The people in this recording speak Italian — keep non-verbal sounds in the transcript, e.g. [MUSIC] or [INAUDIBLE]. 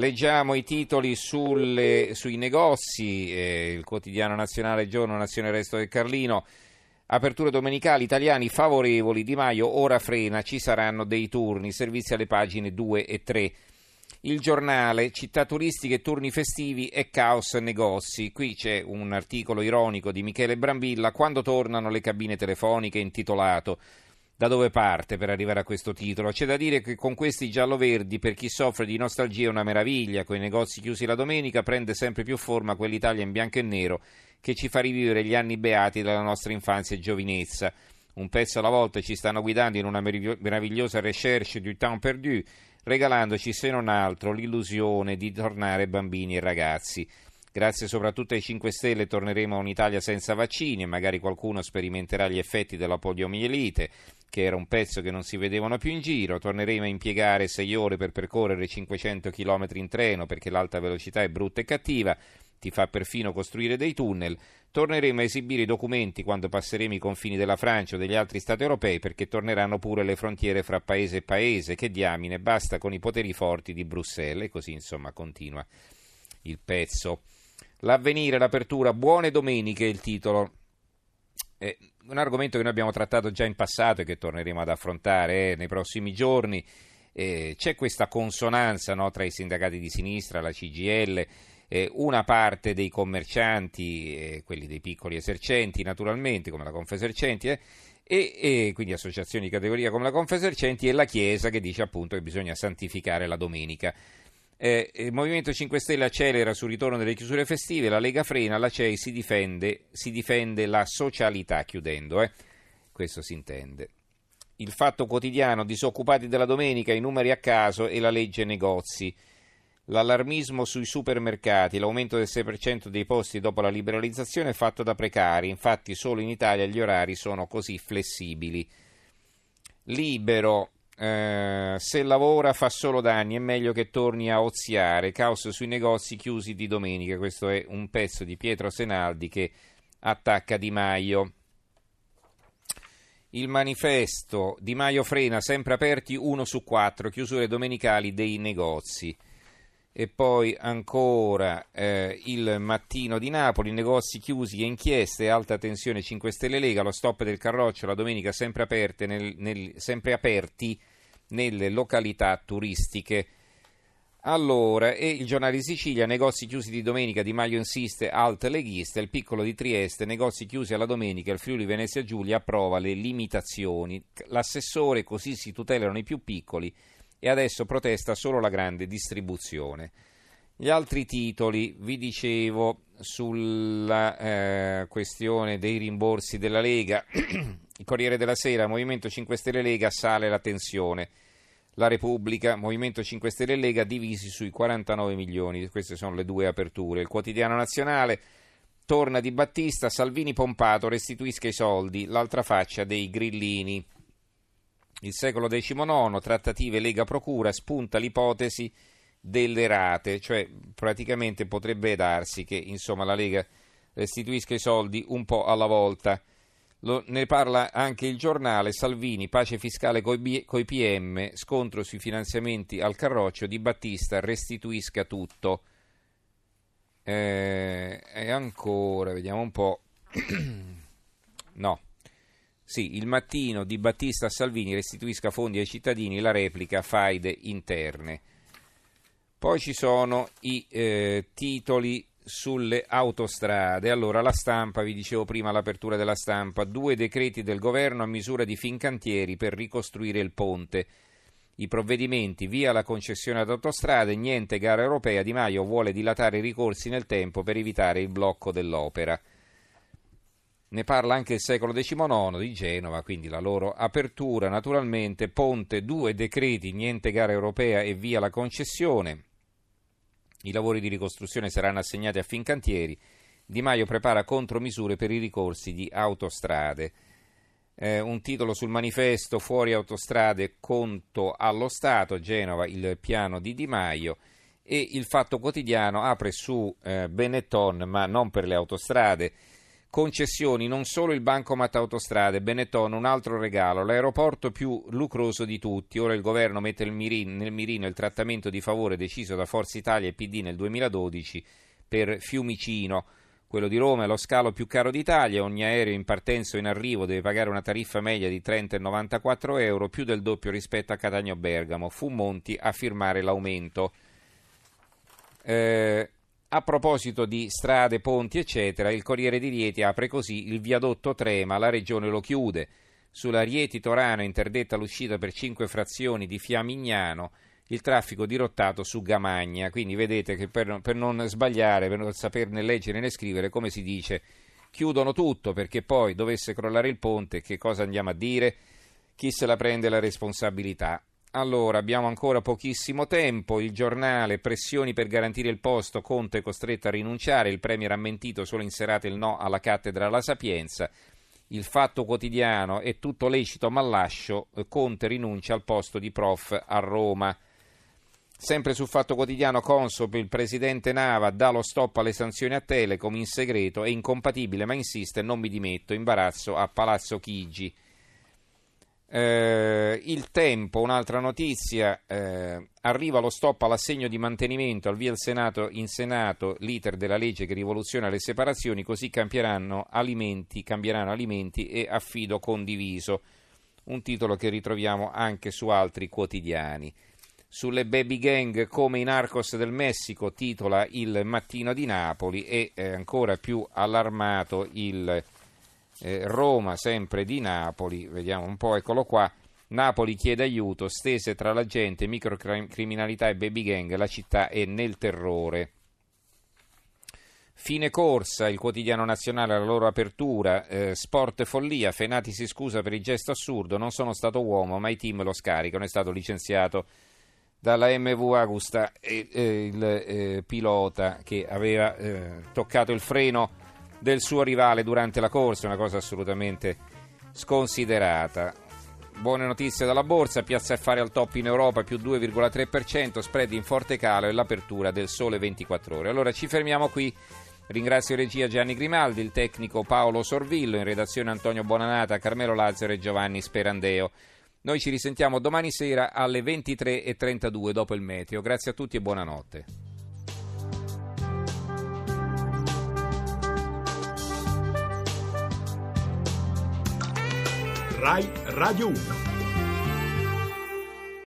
Leggiamo i titoli sulle, sui negozi, eh, il quotidiano nazionale Giorno, Nazione Resto del Carlino. Aperture domenicali, italiani favorevoli, Di Maio ora frena, ci saranno dei turni, servizi alle pagine 2 e 3. Il giornale, città turistiche, turni festivi e caos negozi. Qui c'è un articolo ironico di Michele Brambilla, quando tornano le cabine telefoniche intitolato da dove parte per arrivare a questo titolo. C'è da dire che con questi giallo-verdi, per chi soffre di nostalgia è una meraviglia, con i negozi chiusi la domenica prende sempre più forma quell'Italia in bianco e nero che ci fa rivivere gli anni beati della nostra infanzia e giovinezza. Un pezzo alla volta ci stanno guidando in una meravigliosa recherche du temps perdu, regalandoci se non altro l'illusione di tornare bambini e ragazzi. Grazie soprattutto ai 5 Stelle torneremo a un'Italia senza vaccini e magari qualcuno sperimenterà gli effetti della poliomielite, che era un pezzo che non si vedevano più in giro. Torneremo a impiegare 6 ore per percorrere 500 km in treno perché l'alta velocità è brutta e cattiva, ti fa perfino costruire dei tunnel. Torneremo a esibire i documenti quando passeremo i confini della Francia o degli altri Stati europei perché torneranno pure le frontiere fra paese e paese. Che diamine, basta con i poteri forti di Bruxelles. E così insomma continua il pezzo. L'avvenire, l'apertura, buone domeniche è il titolo. È un argomento che noi abbiamo trattato già in passato e che torneremo ad affrontare eh, nei prossimi giorni. Eh, c'è questa consonanza no, tra i sindacati di sinistra, la CGL, eh, una parte dei commercianti, eh, quelli dei piccoli esercenti naturalmente, come la Confesercenti, eh, e, e, quindi associazioni di categoria come la Confesercenti, e la Chiesa che dice appunto che bisogna santificare la domenica. Eh, il Movimento 5 Stelle accelera sul ritorno delle chiusure festive, la Lega frena, la CEI si difende, si difende la socialità chiudendo, eh. questo si intende. Il fatto quotidiano, disoccupati della domenica, i numeri a caso e la legge negozi. L'allarmismo sui supermercati, l'aumento del 6% dei posti dopo la liberalizzazione è fatto da precari, infatti solo in Italia gli orari sono così flessibili. Libero, eh, se lavora fa solo danni, è meglio che torni a oziare. Caos sui negozi chiusi di domenica. Questo è un pezzo di Pietro Senaldi che attacca Di Maio. Il manifesto Di Maio frena, sempre aperti uno su quattro, chiusure domenicali dei negozi. E poi ancora eh, il mattino di Napoli, negozi chiusi e inchieste, alta tensione 5 Stelle Lega, lo stop del Carroccio, la domenica sempre, aperte nel, nel, sempre aperti nelle località turistiche. Allora, e il giornale di Sicilia, negozi chiusi di domenica, Di Maio insiste, alt leghista, il piccolo di Trieste, negozi chiusi alla domenica, il Friuli Venezia Giulia approva le limitazioni, l'assessore così si tutelano i più piccoli e adesso protesta solo la grande distribuzione. Gli altri titoli, vi dicevo, sulla eh, questione dei rimborsi della Lega, [CLEARS THROAT] il Corriere della Sera, Movimento 5 Stelle Lega, sale la tensione. La Repubblica, Movimento 5 Stelle Lega divisi sui 49 milioni, queste sono le due aperture. Il quotidiano nazionale torna di Battista, Salvini pompato, restituisca i soldi, l'altra faccia dei grillini. Il secolo XIX, trattative Lega Procura, spunta l'ipotesi delle rate, cioè praticamente potrebbe darsi che insomma, la Lega restituisca i soldi un po' alla volta. Lo, ne parla anche il giornale Salvini, pace fiscale coi, coi PM, scontro sui finanziamenti al Carroccio, Di Battista restituisca tutto. Eh, e ancora, vediamo un po'. [CLEARS THROAT] no. Sì, il mattino Di Battista Salvini restituisca fondi ai cittadini, la replica faide interne. Poi ci sono i eh, titoli sulle autostrade. Allora, la stampa, vi dicevo prima l'apertura della stampa, due decreti del governo a misura di Fincantieri per ricostruire il ponte. I provvedimenti via la concessione ad autostrade, niente gara europea, Di Maio vuole dilatare i ricorsi nel tempo per evitare il blocco dell'opera. Ne parla anche il secolo XIX di Genova, quindi la loro apertura. Naturalmente, Ponte, due decreti, niente gara europea e via la concessione. I lavori di ricostruzione saranno assegnati a Fincantieri. Di Maio prepara contromisure per i ricorsi di autostrade. Eh, un titolo sul manifesto Fuori autostrade, conto allo Stato, Genova, il piano di Di Maio. E il Fatto Quotidiano apre su eh, Benetton, ma non per le autostrade. Concessioni, non solo il bancomat autostrade, Benetton, un altro regalo, l'aeroporto più lucroso di tutti. Ora il governo mette nel mirino, il trattamento di favore deciso da Forza Italia e PD nel 2012 per Fiumicino. Quello di Roma è lo scalo più caro d'Italia, ogni aereo in partenza o in arrivo deve pagare una tariffa media di 30,94 euro, più del doppio rispetto a Catania-Bergamo. Fu Monti a firmare l'aumento. Eh, a proposito di strade, ponti, eccetera, il Corriere di Rieti apre così il viadotto trema, la regione lo chiude. Sulla Rieti-Torano interdetta l'uscita per cinque frazioni di Fiamignano il traffico dirottato su Gamagna. Quindi vedete che per, per non sbagliare, per non saperne leggere né scrivere, come si dice, chiudono tutto perché poi dovesse crollare il ponte, che cosa andiamo a dire? Chi se la prende la responsabilità? Allora, abbiamo ancora pochissimo tempo. Il giornale, pressioni per garantire il posto, Conte è costretto a rinunciare, il Premier ha mentito solo in serata il no alla cattedra alla Sapienza. Il fatto quotidiano è tutto lecito ma lascio, Conte rinuncia al posto di prof a Roma. Sempre sul Fatto Quotidiano Consob, il presidente Nava dà lo stop alle sanzioni a Telecom in segreto, è incompatibile ma insiste, non mi dimetto, imbarazzo a Palazzo Chigi. Eh, il tempo, un'altra notizia, eh, arriva lo stop all'assegno di mantenimento al via del Senato, in Senato l'iter della legge che rivoluziona le separazioni, così cambieranno alimenti, cambieranno alimenti e affido condiviso, un titolo che ritroviamo anche su altri quotidiani. Sulle baby gang come i narcos del Messico, titola il Mattino di Napoli e eh, ancora più allarmato il eh, Roma, sempre di Napoli, vediamo un po', eccolo qua. Napoli chiede aiuto, stese tra la gente, microcriminalità e baby gang, la città è nel terrore. Fine corsa, il quotidiano nazionale alla loro apertura, eh, sport follia, Fenati si scusa per il gesto assurdo, non sono stato uomo ma i team lo scaricano, è stato licenziato dalla MV Agusta e, eh, il eh, pilota che aveva eh, toccato il freno del suo rivale durante la corsa, una cosa assolutamente sconsiderata. Buone notizie dalla borsa, Piazza Affari al top in Europa più 2,3%, spread in forte calo e l'apertura del sole 24 ore. Allora ci fermiamo qui. Ringrazio regia Gianni Grimaldi, il tecnico Paolo Sorvillo, in redazione Antonio Bonanata, Carmelo Lazzaro e Giovanni Sperandeo. Noi ci risentiamo domani sera alle 23.32 dopo il meteo. Grazie a tutti e buonanotte. RAI Radio 1